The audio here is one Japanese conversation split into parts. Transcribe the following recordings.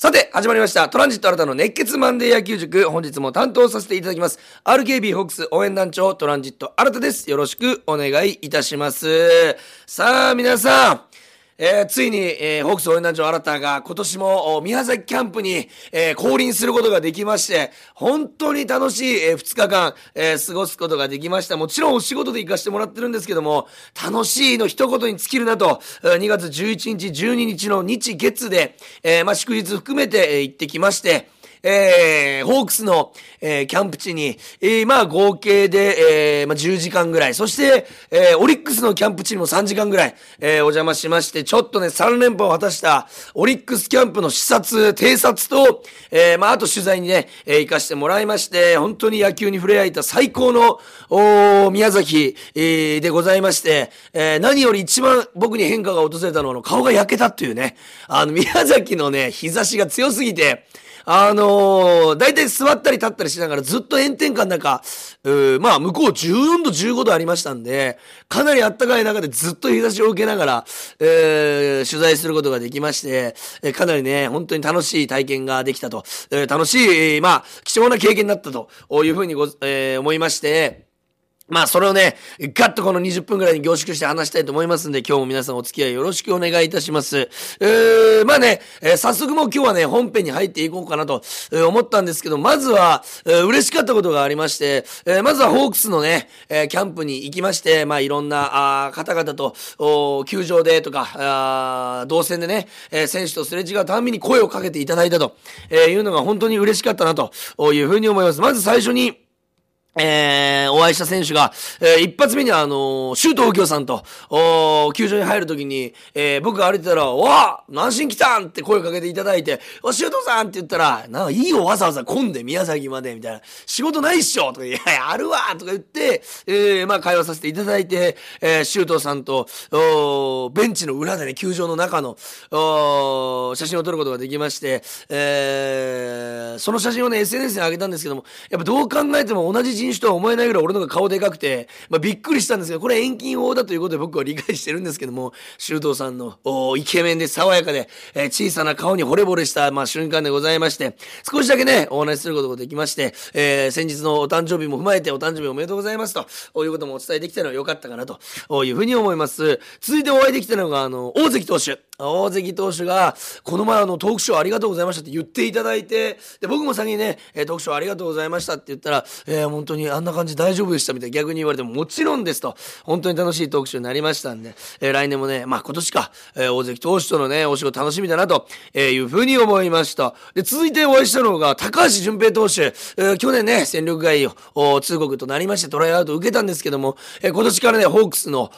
さて、始まりました。トランジット新たの熱血マンデー野球塾。本日も担当させていただきます。RKB ホークス応援団長、トランジット新たです。よろしくお願いいたします。さあ、皆さん。えーついに、えーホークス応援団長新たが今年も宮崎キャンプに、えー降臨することができまして、本当に楽しい、え2日間、えー過ごすことができました。もちろんお仕事で行かせてもらってるんですけども、楽しいの一言に尽きるなと、2月11日、12日の日月で、えーまあ、祝日含めて、えー行ってきまして、えーホークスの、えーキャンプ地に、えーまあ合計で、えーまあ10時間ぐらい、そして、えーオリックスのキャンプ地にも3時間ぐらい、えーお邪魔しまして、ちょっとね、3連覇を果たしたオリックスキャンプの視察、偵察と、えーまああと取材にね、えー行かせてもらいまして、本当に野球に触れ合えた最高の、お宮崎、えーでございまして、えー何より一番僕に変化が訪れたのは、顔が焼けたっていうね、あの宮崎のね、日差しが強すぎて、あのー、大体座ったり立ったりしながらずっと炎天下の中、まあ向こう14度15度ありましたんで、かなり暖かい中でずっと日差しを受けながら、えー取材することができまして、えかなりね、本当に楽しい体験ができたと、え楽しい、まあ、貴重な経験になったというふうに、えー思いまして、まあ、それをね、ガッとこの20分ぐらいに凝縮して話したいと思いますんで、今日も皆さんお付き合いよろしくお願いいたします。えー、まあね、えー早速もう今日はね、本編に入っていこうかなと、えー思ったんですけど、まずは、えー嬉しかったことがありまして、えーまずはホークスのね、えーキャンプに行きまして、まあ、いろんな、あ方々と、お球場でとか、あー動線でね、えー選手とすれ違うたんびに声をかけていただいたと、えーいうのが本当に嬉しかったなというふうに思います。まず最初に、えー、お会いした選手が、えー一発目にはあのー、シュート右京さんと、おー球場に入るときに、えー僕が歩いてたら、おわ南進来たんって声をかけていただいて、お、シュートさんって言ったら、なんかいいよ、わざわざ混んで宮崎まで、みたいな。仕事ないっしょとか、いやや、あるわとか言って、えーまあ会話させていただいて、えー、シュートさんと、おーベンチの裏でね、球場の中の、おー写真を撮ることができまして、えーその写真をね、SNS に上げたんですけども、やっぱどう考えても同じ人種とは思えないぐらい俺の方が顔でかくて、まあ、びっくりしたんですけど、これ遠近法だということで僕は理解してるんですけども、周東さんのおイケメンで爽やかで、えー小さな顔に惚れ惚れした、まあ、瞬間でございまして、少しだけね、お話しすることができまして、えー先日のお誕生日も踏まえてお誕生日おめでとうございますと、こういうこともお伝えできたのは良かったかなというふうに思います。続いてお会いできたのが、あの、大関投手。大関投手が、この前あの、トークショーありがとうございましたって言っていただいて、で、僕も先にね、トークショーありがとうございましたって言ったら、えー本当にあんな感じ大丈夫でしたみたいな逆に言われても、もちろんですと、本当に楽しいトークショーになりましたんで、えー来年もね、まあ今年か、えー大関投手とのね、お仕事楽しみだなと、えーいうふうに思いました。で、続いてお会いしたのが、高橋純平投手、えー去年ね、戦力外を通告となりまして、トライアウトを受けたんですけども、えー今年からね、ホークスの、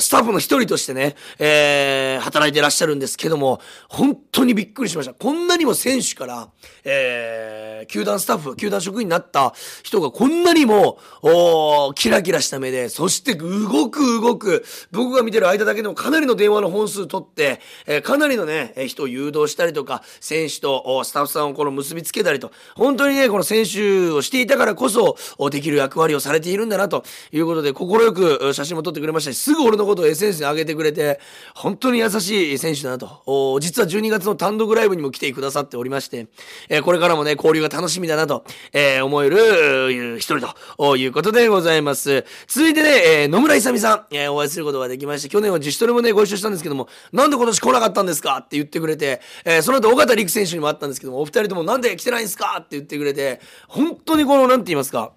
スタッフの一人としてね、えー働いていらっしゃるんですけども、本当にびっくりしました。こんなにも選手から、えー球団スタッフ、球団職員になった人がこんなにも、おキラキラした目で、そして動く動く、僕が見てる間だけでもかなりの電話の本数取って、えーかなりのね、人を誘導したりとか、選手とスタッフさんをこの結びつけたりと、本当にね、この選手をしていたからこそ、できる役割をされているんだなと。いうことで、快く写真も撮ってくれましたし、すぐ俺のことを SNS に上げてくれて、本当に優しい選手だなと。お実は12月の単独ライブにも来てくださっておりまして、えーこれからもね、交流が楽しみだなと、えー思えるう一人ということでございます。続いてね、えー野村勇さん、えーお会いすることができまして、去年は自主トレもね、ご一緒したんですけども、なんで今年来なかったんですか？って言ってくれて、えーその後、尾形陸選手にも会ったんですけども、お二人ともなんで来てないんですか？って言ってくれて、本当にこの、なんて言いますか、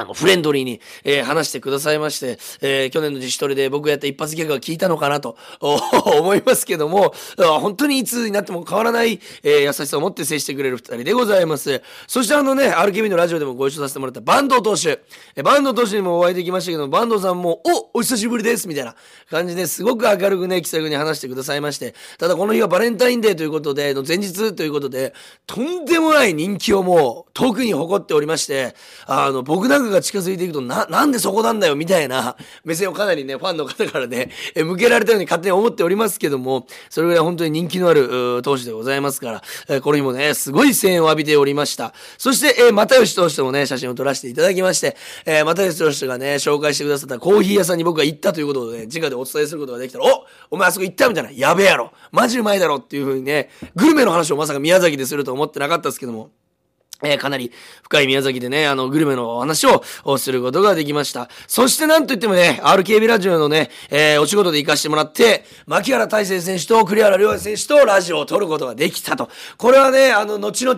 あの、フレンドリーに、えー話してくださいまして、えー去年の自主トレで僕がやった一発ギャグが効いたのかなと思いますけども、本当にいつになっても変わらない、えー優しさを持って接してくれる二人でございます。そしてあのね、RKB のラジオでもご一緒させてもらった坂東投手、えー坂東投手にもお会いできましたけど、坂東さんも、おお久しぶりですみたいな感じですごく明るくね、気さくに話してくださいまして、ただこの日はバレンタインデーということで、の前日ということで、とんでもない人気をもう遠くに誇っておりまして、あの、僕なんかが近づいていくと、な、なんでそこなんだよ、みたいな目線をかなりね、ファンの方からね、え向けられたように勝手に思っておりますけども、それぐらい本当に人気のある投手でございますから、えこの日もね、すごい声援を浴びておりました。そして、え又吉投手ともね、写真を撮らせていただきまして、え又吉投手がね、紹介してくださったコーヒー屋さんに僕が行ったということでね、直でお伝えすることができたら、おお前あそこ行ったみたいな、やべえやろ。マジうまいだろっていう風にね、グルメの話をまさか宮崎ですると思ってなかったですけども、えー、かなり深い宮崎でね、あの、グルメのお話をすることができました。そしてなんといってもね、RKB ラジオのね、えー、お仕事で行かしてもらって、牧原大成選手と栗原良也選手とラジオを撮ることができたと。これはね、あの、後々、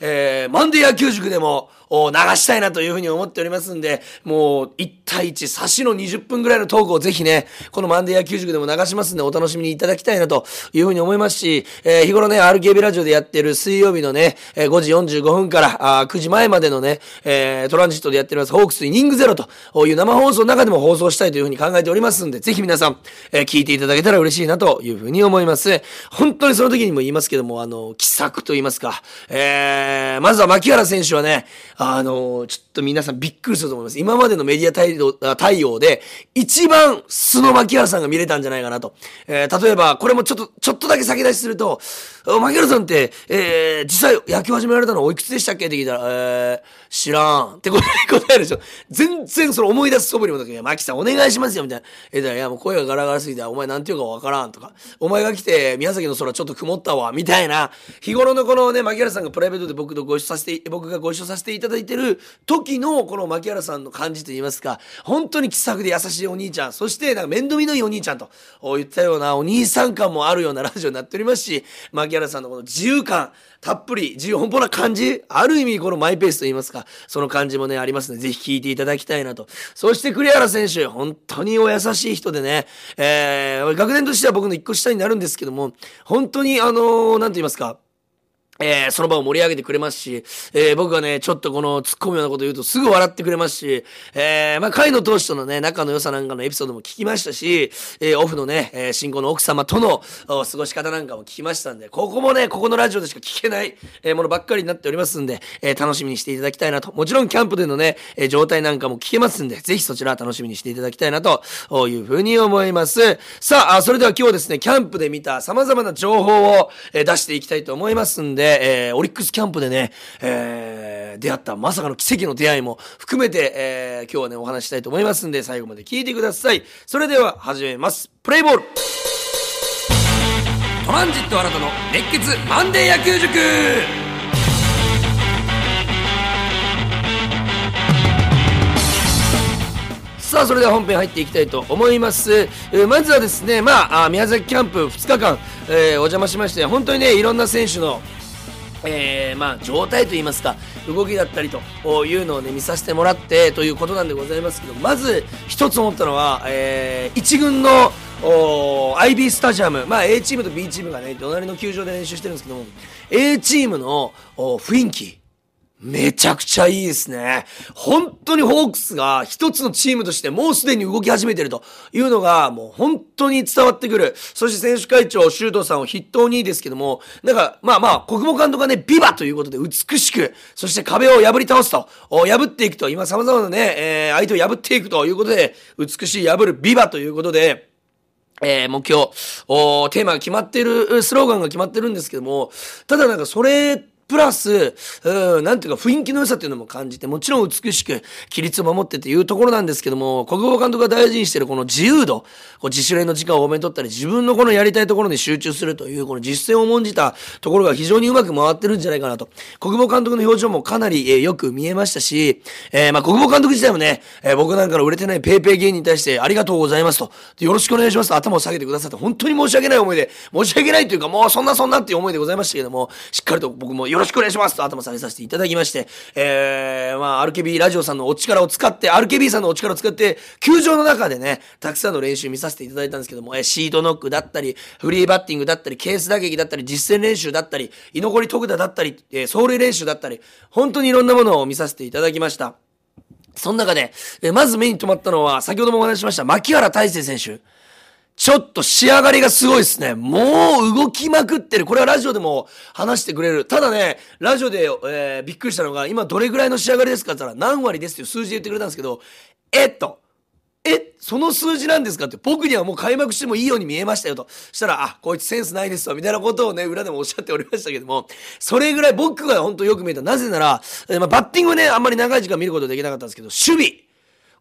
えー、マンデー野球塾でも、流したいなというふうに思っておりますんで、もう1対1、差しの20分ぐらいのトークをぜひね、このマンデー野球塾でも流しますんでお楽しみにいただきたいなというふうに思いますし、えー、日頃ね、RKB ラジオでやってる水曜日のね、えー、5時45分からあ9時前までのね、えー、トランジットでやっておりますホークスイニングゼロという生放送の中でも放送したいというふうに考えておりますんで、ぜひ皆さん、えー、聞いていただけたら嬉しいなというふうに思います。本当にその時にも言いますけども、あの、奇策と言いますか、えー、まずは牧原選手はね、あの、ちょっと皆さんびっくりすると思います。今までのメディア対応対応で、一番素の牧原さんが見れたんじゃないかなと。えー、例えば、これもちょっと、ちょっとだけ先出しすると、牧原さんって、えー、実際野球始められたのおいくつでしたっけ？って聞いたら、えー、知らん。ってこと答えるでしょ。全然その思い出す素振りもなく、いや、牧さんお願いしますよ、みたいな。えー、いや、もう声がガラガラすぎて、お前なんて言うかわからんとか、お前が来て、宮崎の空ちょっと曇ったわ、みたいな、日頃のこのね、牧原さんがプライベートで僕とご一緒させて、僕がご一緒させていただいてる時の、この牧原さんの感じと言いますか、本当に気さくで優しいお兄ちゃん、そして、なんか面倒見のいいお兄ちゃんと。言ったような、お兄さん感もあるようなラジオになっておりますし、牧原さんのこの自由感、たっぷり、自由奔放な感じ、ある意味このマイペースと言いますか、その感じもね、ありますので、ぜひ聞いていただきたいなと。そして栗原選手、本当にお優しい人でね、えー、学年としては僕の一個下になるんですけども、本当にあのー、なんて言いますか、えー、その場を盛り上げてくれますし、えー、僕がね、ちょっとこの突っ込むようなこと言うとすぐ笑ってくれますし、えー、まあ、海野投手とのね、仲の良さなんかのエピソードも聞きましたし、え、オフのね、えー、新婚の奥様との過ごし方なんかも聞きましたんで、ここもね、ここのラジオでしか聞けない、え、ものばっかりになっておりますんで、え、楽しみにしていただきたいなと。もちろんキャンプでのね、え、状態なんかも聞けますんで、ぜひそちら楽しみにしていただきたいなというふうに思います。さあ、それでは今日はですね、キャンプで見た様々な情報を、え、出していきたいと思いますんで、えー、オリックスキャンプでね、えー、出会ったまさかの奇跡の出会いも含めて、えー、今日はね、お話したいと思いますんで、最後まで聞いてください。それでは始めます。プレイボールトランジット新たの熱血マンデー野球塾さあそれでは本編入っていきたいと思います、えー、まずはですねまあ宮崎キャンプ2日間、えー、お邪魔しまして本当にねいろんな選手のえー、まあ、状態といいますか、動きだったりというのをね、見させてもらってということなんでございますけど、まず一つ思ったのは、えー、一軍の IB スタジアム、まあ A チームと B チームがね、隣の球場で練習してるんですけども、A チームの雰囲気、めちゃくちゃいいですね。本当にホークスが一つのチームとしてもうすでに動き始めてるというのがもう本当に伝わってくる。そして選手会長、周東さんを筆頭にですけども、なんかまあまあ、国母監督がね、ビバということで美しく、そして壁を破り倒すと、破っていくと、今様々なね、えー、相手を破っていくということで、美しい破るビバということで、えー、目標、テーマが決まってる、スローガンが決まってるんですけども、ただなんかそれプラス、うん、なんていうか雰囲気の良さっていうのも感じて、もちろん美しく規律を守ってっていうところなんですけども、国語監督が大事にしてるこの自由度、こう自主練の時間を多めに取ったり、自分のこのやりたいところに集中するという、この実践を重んじたところが非常にうまく回ってるんじゃないかなと。国母監督の表情もかなり、えー、よく見えましたし、えー、まあ国母監督自体もね、えー、僕なんかの売れてないペイペイ芸人に対してありがとうございますと、よろしくお願いしますと頭を下げてくださって、本当に申し訳ない思いで、申し訳ないというかもうそんなそんなっていう思いでございましたけども、しっかりと僕もよろしくお願いしますと頭下げさせていただきまして、えー、まあ、RKB ラジオさんのお力を使って、RKB さんのお力を使って、球場の中でね、たくさんの練習見させていただいたんですけども、えシートノックだったり、フリーバッティングだったり、ケース打撃だったり、実践練習だったり、居残り徳田だったり、えー、走塁練習だったり、本当にいろんなものを見させていただきました。その中で、えまず目に留まったのは、先ほどもお話ししました、牧原大成選手。ちょっと仕上がりがすごいですね。もう動きまくってる。これはラジオでも話してくれる。ただね、ラジオで、えー、びっくりしたのが、今どれぐらいの仕上がりですかって言ったら何割ですっていう数字で言ってくれたんですけど、えっと、え、その数字なんですかって僕にはもう開幕してもいいように見えましたよと。したら、あ、こいつセンスないですわ、みたいなことをね、裏でもおっしゃっておりましたけども、それぐらい僕が本当よく見えた。なぜなら、えー、まあ、バッティングね、あんまり長い時間見ることできなかったんですけど、守備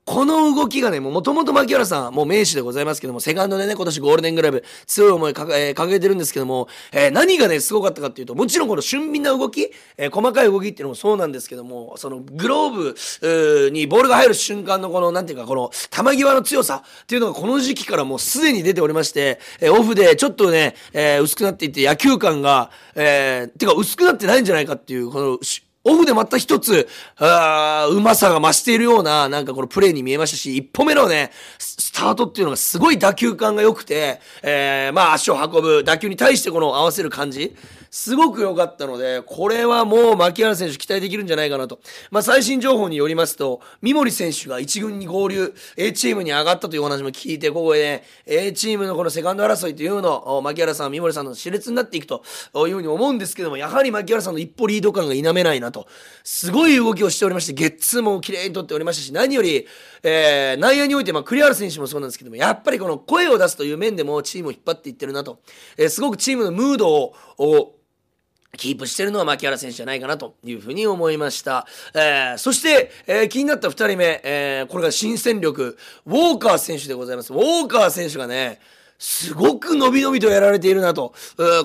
この動きがね、もともと牧原さん、もう名手でございますけども、セカンドでね、今年ゴールデングラブ、強い思いか、えー、掲げてるんですけども、えー、何がね、すごかったかっていうと、もちろんこの俊敏な動き、えー、細かい動きっていうのもそうなんですけども、そのグローブにボールが入る瞬間のこの、なんていうか、この、球際の強さっていうのがこの時期からもうすでに出ておりまして、えオフでちょっとね、え薄くなっていって野球感が、えー、てか薄くなってないんじゃないかっていう、この、オフでまた一つ、あうまさが増しているような、なんかこのプレーに見えましたし、一歩目のね、スタートっていうのがすごい打球感が良くて、えー、まあ足を運ぶ、打球に対してこの合わせる感じ、すごく良かったので、これはもう牧原選手期待できるんじゃないかなと。まあ、最新情報によりますと、三森選手が1軍に合流、A チームに上がったというお話も聞いて、ここで、ね、A チームのこのセカンド争いというのを、牧原さん、三森さんの熾烈になっていくというふうに思うんですけども、やはり牧原さんの一歩リード感が否めないなと。とすごい動きをしておりまして、ゲッツーも綺麗に取っておりましたし、何より、えー、内野において、まあ、栗原選手もそうなんですけども、やっぱりこの声を出すという面でもチームを引っ張っていってるなと。えー、すごくチームのムードを、キープしてるのは牧原選手じゃないかなというふうに思いました。えー、そして、えー、気になった2人目、えー、これが新戦力、ウォーカー選手でございます。ウォーカー選手がね、すごく伸び伸びとやられているなと。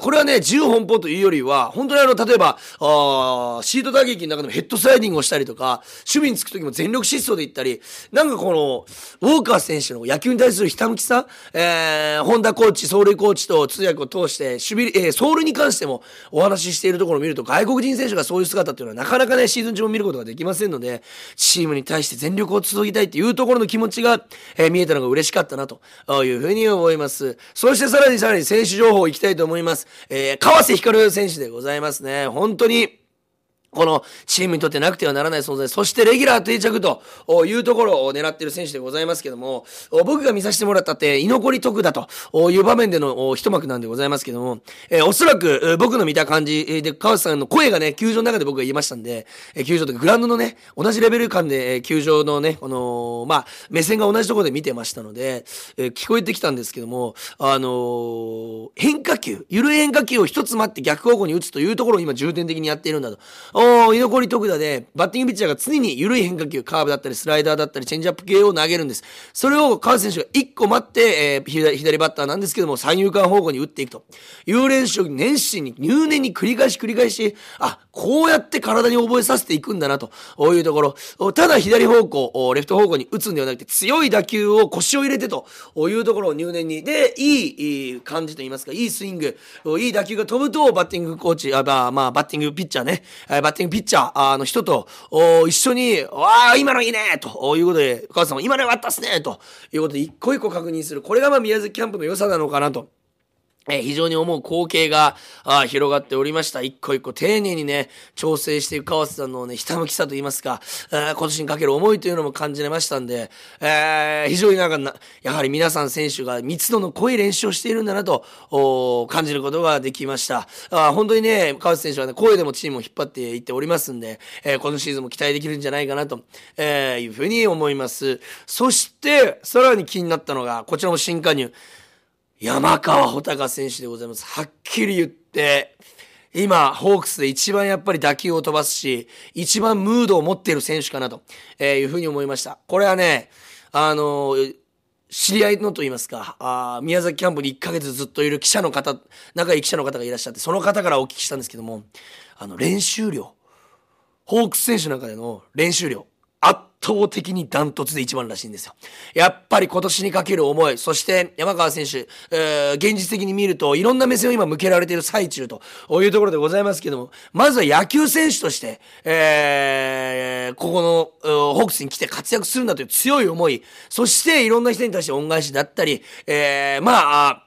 これはね、自由奔放というよりは、本当にあの、例えば、あシート打撃の中でもヘッドスライディングをしたりとか、守備につく時も全力疾走で行ったり、なんかこの、ウォーカー選手の野球に対するひたむきさ、えー、本田コーチ、走塁コーチと通訳を通して、守備、えー、走塁に関してもお話ししているところを見ると、外国人選手がそういう姿っていうのはなかなかね、シーズン中も見ることができませんので、チームに対して全力を注ぎたいっていうところの気持ちが、えー、見えたのが嬉しかったなというふうに思います。。そしてさらにさらに選手情報いきたいと思います。えー、川瀬光選手でございますね。本当に、このチームにとってなくてはならない存在、そしてレギュラー定着というところを狙っている選手でございますけども、僕が見させてもらったって、居残り得だという場面での一幕なんでございますけども、おそらく僕の見た感じで、川瀬さんの声がね、球場の中で僕が言いましたんで、球場とかグラウンドのね、同じレベル感で球場のね、この、まあ、目線が同じところで見てましたので、聞こえてきたんですけども、あの、変化球、緩い変化球を一つ待って逆方向に打つというところを今重点的にやっているんだと。お居残り特打で、バッティングピッチャーが常に緩い変化球、カーブだったり、スライダーだったり、チェンジアップ系を投げるんです。それを川瀬選手が1個待って、えー、左バッターなんですけども、三遊間方向に打っていくという練習を熱心に、入念に繰り返し繰り返し、あ、こうやって体に覚えさせていくんだなというところ。ただ左方向、レフト方向に打つんではなくて、強い打球を腰を入れてというところを入念に。で、いい感じといいますか、いいスイング、いい打球が飛ぶと、バッティングコーチ、あまあ、まあ、バッティングピッチャーね、バッティングピッチャーの人と一緒に、わあ、今のいいねということで、お母さんも今のよかったっすねということで、一個一個確認する。これがまあ宮崎キャンプの良さなのかなと。え非常に思う光景があ広がっておりました。一個一個丁寧にね、調整していく川瀬さんのね、ひたむきさと言いますか、え今年にかける思いというのも感じれましたんで、えー、非常になんかな、やはり皆さん選手が密度の濃い練習をしているんだなと、感じることができました。あ本当にね、川瀬選手はね、声でもチームを引っ張っていっておりますんで、えー、今シーズンも期待できるんじゃないかなと、え、いうふうに思います。そして、さらに気になったのが、こちらも新加入。山川穂高選手でございます。はっきり言って、今、ホークスで一番やっぱり打球を飛ばすし、一番ムードを持っている選手かなと、えいうふうに思いました。これはね、あの、知り合いのと言いますか、あ宮崎キャンプに1ヶ月ずっといる記者の方、仲いい記者の方がいらっしゃって、その方からお聞きしたんですけども、あの、練習量、ホークス選手の中での練習量、倒的にダントツで一番らしいんですよ。やっぱり今年にかける思い、そして山川選手、えー、現実的に見るといろんな目線を今向けられている最中というところでございますけども、まずは野球選手として、えー、ここのホークスに来て活躍するんだという強い思い、そしていろんな人に対して恩返しだったり、えー、まあ、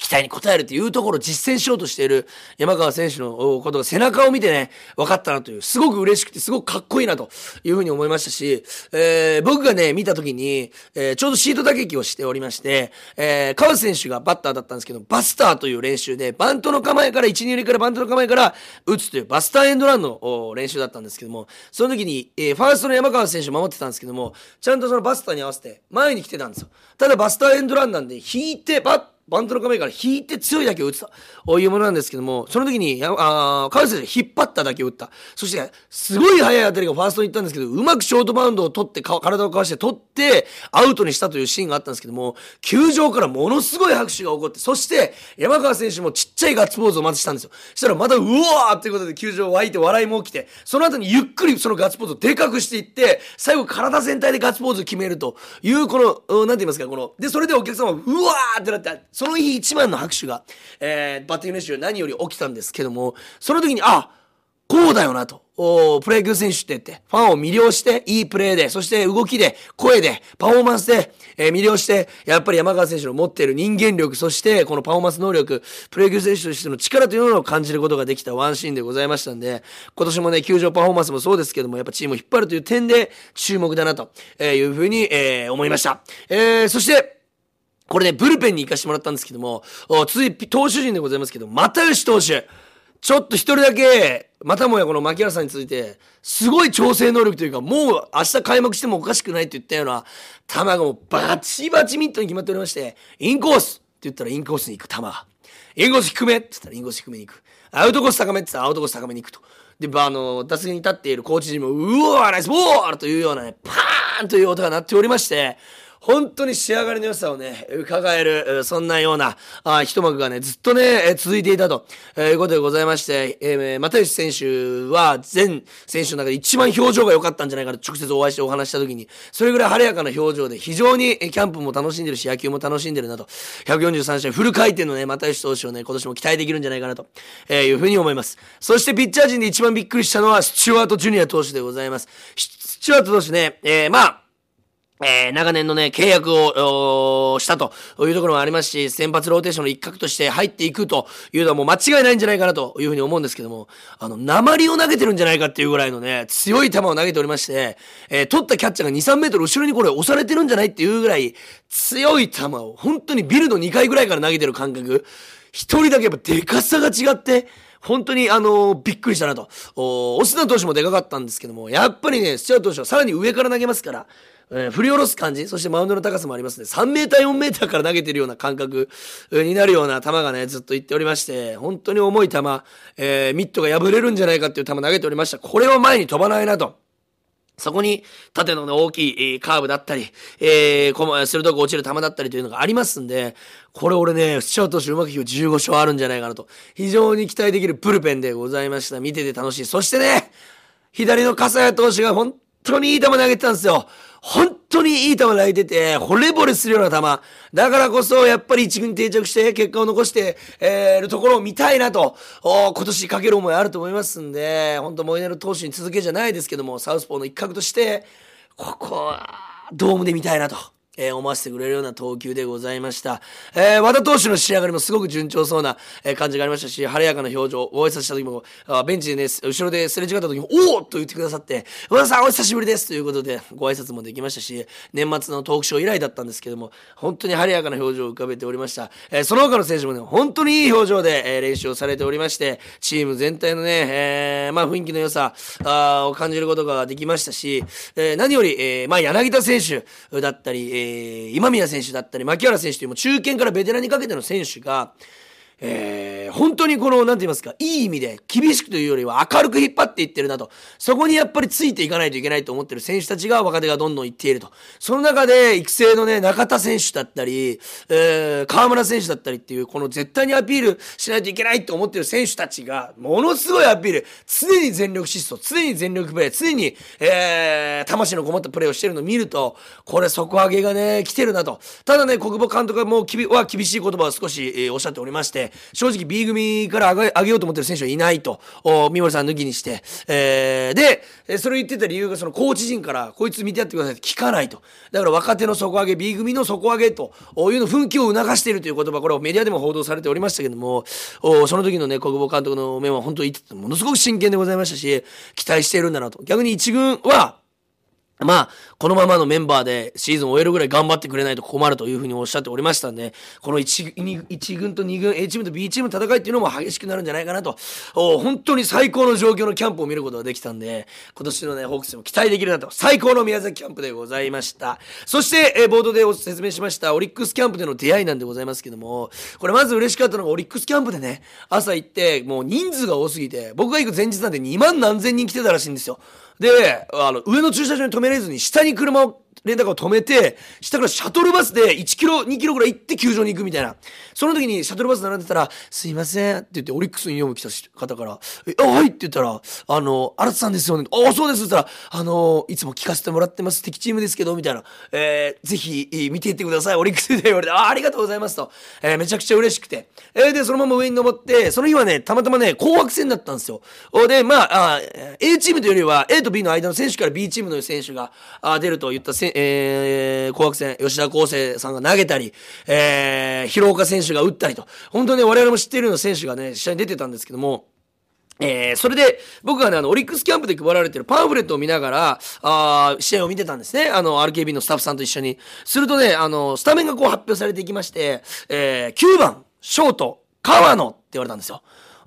期待に応えるというところを実践しようとしている山川選手のことが背中を見てね、分かったなという、すごく嬉しくて、すごくかっこいいなというふうに思いましたし、えー、僕がね、見た時に、えー、ちょうどシート打撃をしておりまして、えー、川選手がバッターだったんですけど、バスターという練習で、バントの構えから、1、2塁からバントの構えから打つというバスターエンドランの練習だったんですけども、その時に、えー、ファーストの山川選手を守ってたんですけども、ちゃんとそのバスターに合わせて前に来てたんですよ。ただバスターエンドランなんで、引いて、バッバントの構えから引いて強い打球を打つというものなんですけども、その時に、あ川内選手引っ張った打球を打った。そして、すごい速い当たりがファーストに行ったんですけど、うまくショートバウンドを取って、体をかわして取って、アウトにしたというシーンがあったんですけども、球場からものすごい拍手が起こって、そして、山川選手もちっちゃいガッツポーズをまずしたんですよ。そしたらまた、うわーっていうことで球場湧いて笑いも起きて、その後にゆっくりそのガッツポーズをでかくしていって、最後体全体でガッツポーズを決めるという、この、なんて言いますか、この、で、それでお客様、うわーってなって、その日一番の拍手が、えー、バッティング練習何より起きたんですけども、その時に、あこうだよなと。おプロ野球選手って言って、ファンを魅了して、いいプレーで、そして動きで、声で、パフォーマンスで、えー、魅了して、やっぱり山川選手の持っている人間力、そして、このパフォーマンス能力、プロ野球選手としての力というのを感じることができたワンシーンでございましたんで、今年もね、球場パフォーマンスもそうですけども、やっぱチームを引っ張るという点で注目だなというふうに、えー、思いました。えー、そして、これね、ブルペンに行かしてもらったんですけども、続い投手陣でございますけど、又吉投手。ちょっと一人だけ、またもやこの牧原さんについて、すごい調整能力というか、もう明日開幕してもおかしくないって言ったような、球がもうバチバチミットに決まっておりまして、インコースって言ったらインコースに行く球。インコース低めって言ったらインコース低めに行く。アウトコース高めって言ったらアウトコース高めに行くと。で、あの、打席に立っているコーチ陣も、うわーナイスボールというようなね、パーンという音が鳴っておりまして、本当に仕上がりの良さをね、伺える、そんなような、あ一幕がね、ずっとね、続いていたと、えいうことでございまして、えー、又吉選手は全選手の中で一番表情が良かったんじゃないかと直接お会いしてお話した時に、それぐらい晴れやかな表情で、非常にキャンプも楽しんでるし、野球も楽しんでるなと、143試合フル回転のね、又吉投手をね、今年も期待できるんじゃないかなと、えー、いうふうに思います。そしてピッチャー陣で一番びっくりしたのは、スチュワート・ジュニア投手でございます。スチュワート投手ね、えー、まあ、えー、長年のね、契約をしたというところもありますし、先発ローテーションの一角として入っていくというのはもう間違いないんじゃないかなというふうに思うんですけども、あの、鉛を投げてるんじゃないかっていうぐらいのね、強い球を投げておりまして、えー、取ったキャッチャーが2、3メートル後ろにこれ押されてるんじゃないっていうぐらい、強い球を本当にビルの2階ぐらいから投げてる感覚、一人だけやっぱデカさが違って、本当にあのー、びっくりしたなと。お、オスナ投手もでかかったんですけども、やっぱりね、スチャート投手はさらに上から投げますから、えー、振り下ろす感じ、そしてマウンドの高さもありますね。3メーター、4メーターから投げてるような感覚になるような球がね、ずっと言っておりまして、本当に重い球、えー、ミットが破れるんじゃないかっていう球投げておりました。これは前に飛ばないなと。そこに縦の、ね、大きいカーブだったり、えー、鋭く落ちる球だったりというのがありますんで、これ俺ね、スチャートしてうまくいく15勝あるんじゃないかなと。非常に期待できるブルペンでございました。見てて楽しい。そしてね、左の笠谷投手が本当にいい球投げてたんですよ。本当にいい球投げてて、惚れ惚れするような球。だからこそ、やっぱり一軍定着して、結果を残して、えー、るところを見たいなと、今年かける思いあると思いますんで、本当モイネル投手に続けじゃないですけども、サウスポーの一角として、ここは、ドームで見たいなと。えー、思わせてくれるような投球でございました。えー、和田投手の仕上がりもすごく順調そうな、え、感じがありましたし、晴れやかな表情、ご挨拶した時も、あベンチでね、後ろですれ違った時も、おおと言ってくださって、和田さんお久しぶりですということで、ご挨拶もできましたし、年末のトークショー以来だったんですけども、本当に晴れやかな表情を浮かべておりました。えー、その他の選手もね、本当にいい表情で、えー、練習をされておりまして、チーム全体のね、えー、まあ雰囲気の良さあを感じることができましたし、え、何より、え、まあ柳田選手だったり、えー、今宮選手だったり、牧原選手というも中堅からベテランにかけての選手が、えー、本当にこの、なんて言いますか、いい意味で厳しくというよりは明るく引っ張っていってるなと。そこにやっぱりついていかないといけないと思ってる選手たちが若手がどんどんいっていると。その中で育成のね、中田選手だったり、えー、河村選手だったりっていう、この絶対にアピールしないといけないと思ってる選手たちが、ものすごいアピール、常に全力疾走、常に全力プレー、常に、えー、魂のこもったプレーをしてるのを見ると、これ底上げがね、来てるなと。ただね、国母監督はもうきびは厳しい言葉を少し、えー、おっしゃっておりまして、正直 B 組から上げ上げようと思ってる選手はいないと、三森さん抜きにして、えー、で、それ言ってた理由がそのコーチ陣から、こいつ見てやってくださいって聞かないと。だから若手の底上げ、B 組の底上げというの奮起を促しているという言葉、これをメディアでも報道されておりましたけども、その時のね、国防監督の面は本当にものすごく真剣でございましたし、期待しているんだなと。逆に一軍は、まあ、このままのメンバーでシーズン終えるぐらい頑張ってくれないと困るというふうにおっしゃっておりましたんで、この 1, 1軍と2軍、A チームと B チームの戦いっていうのも激しくなるんじゃないかなと、本当に最高の状況のキャンプを見ることができたんで、今年のね、ホークスも期待できるなと、最高の宮崎キャンプでございました。そして、えー、ボードでお説明しましたオリックスキャンプでの出会いなんでございますけども、これまず嬉しかったのがオリックスキャンプでね、朝行って、もう人数が多すぎて、僕が行く前日なんで2万何千人来てたらしいんですよ。で、あの、上の駐車場に止めれずに、下に車をレンタカーを止めて、下からシャトルバスで1キロ、2キロぐらい行って球場に行くみたいな。その時にシャトルバス並んでたら、すいませんって言って、オリックスに読む来た方から、え、あ、はいって言ったら、あの、新田さんですよね。あ、そうですって言ったら、あの、いつも聞かせてもらってます。敵チームですけど、みたいな。えー、ぜひ、見ていってください。オリックスで言われて、あ、ありがとうございますと。えー、めちゃくちゃ嬉しくて。えー、で、そのまま上に登って、その日はね、たまたまね、紅白戦だったんですよ。で、まあ、あ A チームというよりは、A と B の間の選手から B チームの選手が出ると言ったせ、えー、紅白戦、吉田康生さんが投げたり、えー、広岡選手が打ったりと、本当に我々も知っているような選手がね、試合に出てたんですけども、えー、それで、僕がね、あの、オリックスキャンプで配られてるパンフレットを見ながら、あ試合を見てたんですね。あの、RKB のスタッフさんと一緒に。するとね、あの、スタメンがこう発表されていきまして、えー、9番、ショート、川野って言われたんですよ。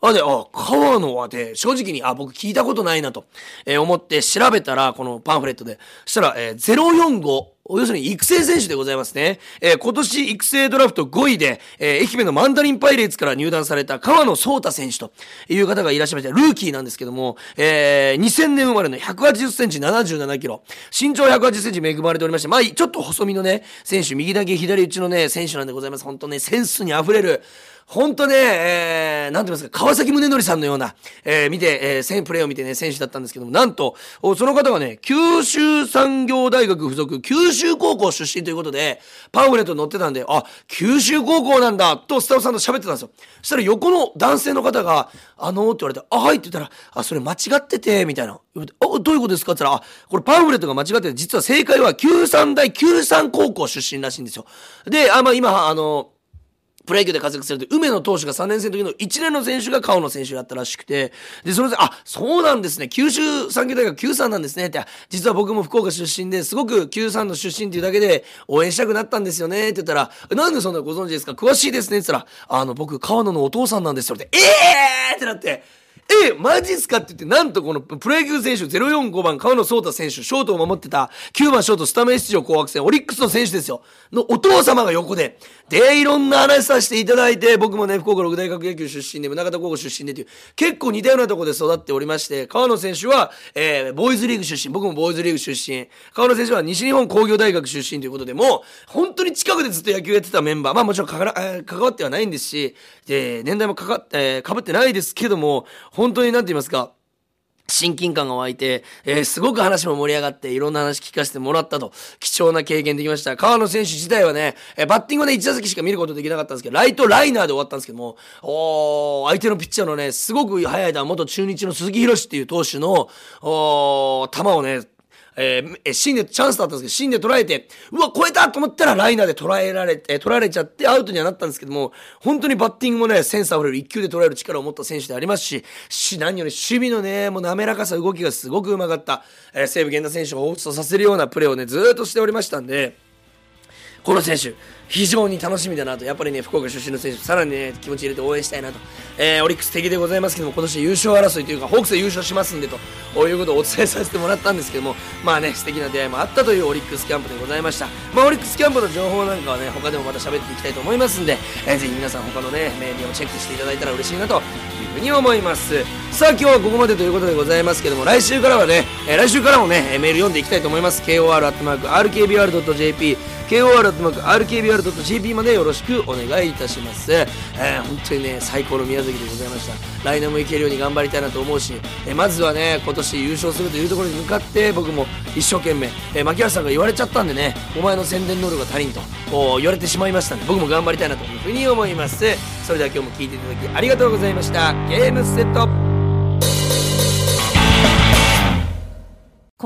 あ、で、あ、川野はで、正直に、あ、僕聞いたことないなと、えー、思って調べたら、このパンフレットで、そしたら、えー、045、要するに育成選手でございますね。えー、今年育成ドラフト5位で、えー、愛媛のマンダリンパイレーツから入団された川野壮太選手という方がいらっしゃいまして、ルーキーなんですけども、えー、2000年生まれの180センチ77キロ、身長180センチ恵まれておりまして、まあ、ちょっと細身のね、選手、右だけ左打ちのね、選手なんでございます。本当ね、センスに溢れる、本当ね、えー、なんて言いますか、川崎宗則さんのような、えー、見て、えー、プレーを見てね、選手だったんですけども、なんと、その方がね、九州産業大学附属九州高校出身ということで、パンフレット載ってたんで、あ、九州高校なんだ、とスタッフさんと喋ってたんですよ。そしたら横の男性の方が、あのー、って言われて、あ、はいって言ったら、あ、それ間違ってて、みたいな。あ、どういうことですか?って言ったら、あ、これパンフレットが間違ってて、実は正解は九三大九三高校出身らしいんですよ。で、あ、まあ今、あのープロ野球で活躍すると、梅野投手が3年生の時の1年の選手が川野選手だったらしくて、で、それであ、そうなんですね。九州産業大学93なんですね。って、実は僕も福岡出身ですごく93の出身っていうだけで応援したくなったんですよね。って言ったら、なんでそんなご存知ですか？詳しいですね。って言ったら、あの、僕、川野のお父さんなんですよ。って、ええーってなって、え、マジっすかって言って、なんとこのプロ野球選手045番川野壮太選手、ショートを守ってた9番ショートスタメン出場紅白戦、オリックスの選手ですよ。のお父様が横で、で、いろんな話させていただいて、僕もね、福岡六大学野球出身で、宗像高校出身でという、結構似たようなところで育っておりまして、川野選手は、えー、ボーイズリーグ出身、僕もボーイズリーグ出身、川野選手は西日本工業大学出身ということで、もう、本当に近くでずっと野球やってたメンバー、まあもちろん関わ,、えー、関わってはないんですし、で、年代もかか、えー、かぶってないですけども、本当になんて言いますか、親近感が湧いて、えー、すごく話も盛り上がって、いろんな話聞かせてもらったと、貴重な経験できました。川野選手自体はね、えー、バッティングはね1打席しか見ることできなかったんですけど、ライトライナーで終わったんですけども、お相手のピッチャーのね、すごく速い球、元中日の鈴木博士っていう投手の、お球をね、えー、芯でチャンスだったんですけど、芯で捉えて、うわ、超えたと思ったらライナーで捉えられて、取られちゃってアウトにはなったんですけども、本当にバッティングもね、センス溢れる一球で捉える力を持った選手でありますし、し、何より守備のね、もう滑らかさ、動きがすごくうまかった、えー、西武源田選手を彷彿とさせるようなプレーをね、ずっとしておりましたんで、この選手、非常に楽しみだなと、やっぱりね、福岡出身の選手、さらにね、気持ち入れて応援したいなと、えー、オリックス敵でございますけども、今年優勝争いというか、ホークスで優勝しますんでと、いうことをお伝えさせてもらったんですけども、まあね、素敵な出会いもあったというオリックスキャンプでございました。まあ、オリックスキャンプの情報なんかはね、他でもまた喋っていきたいと思いますんで、えー、ぜひ皆さん他のね、メディアをチェックしていただいたら嬉しいなというふうに思います。さあ今日はここまでということでございますけども来週からはね、えー来週からもねメール読んでいきたいと思います KOR.RKBR.JP KOR.RKBR.JP までよろしくお願いいたします、えー本当にね最高の宮崎でございました。来年も行けるように頑張りたいなと思うし、えーまずはね今年優勝するというところに向かって僕も一生懸命、えー、牧原さんが言われちゃったんでねお前の宣伝能力が足りんとこう言われてしまいましたんで僕も頑張りたいなというふうに思います。それでは今日も聞いていただきありがとうございました。ゲームセット